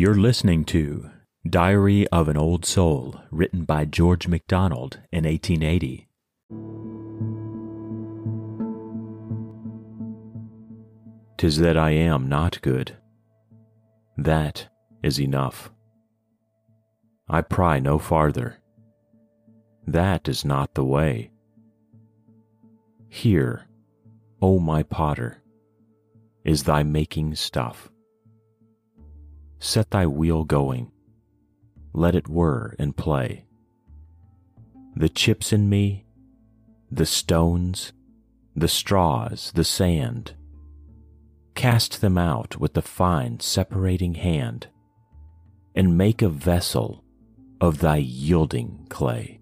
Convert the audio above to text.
You're listening to Diary of an Old Soul, written by George MacDonald in 1880. Tis that I am not good. That is enough. I pry no farther. That is not the way. Here, O my potter, is thy making stuff. Set thy wheel going, let it whir and play. The chips in me, the stones, the straws, the sand, cast them out with the fine separating hand, and make a vessel of thy yielding clay.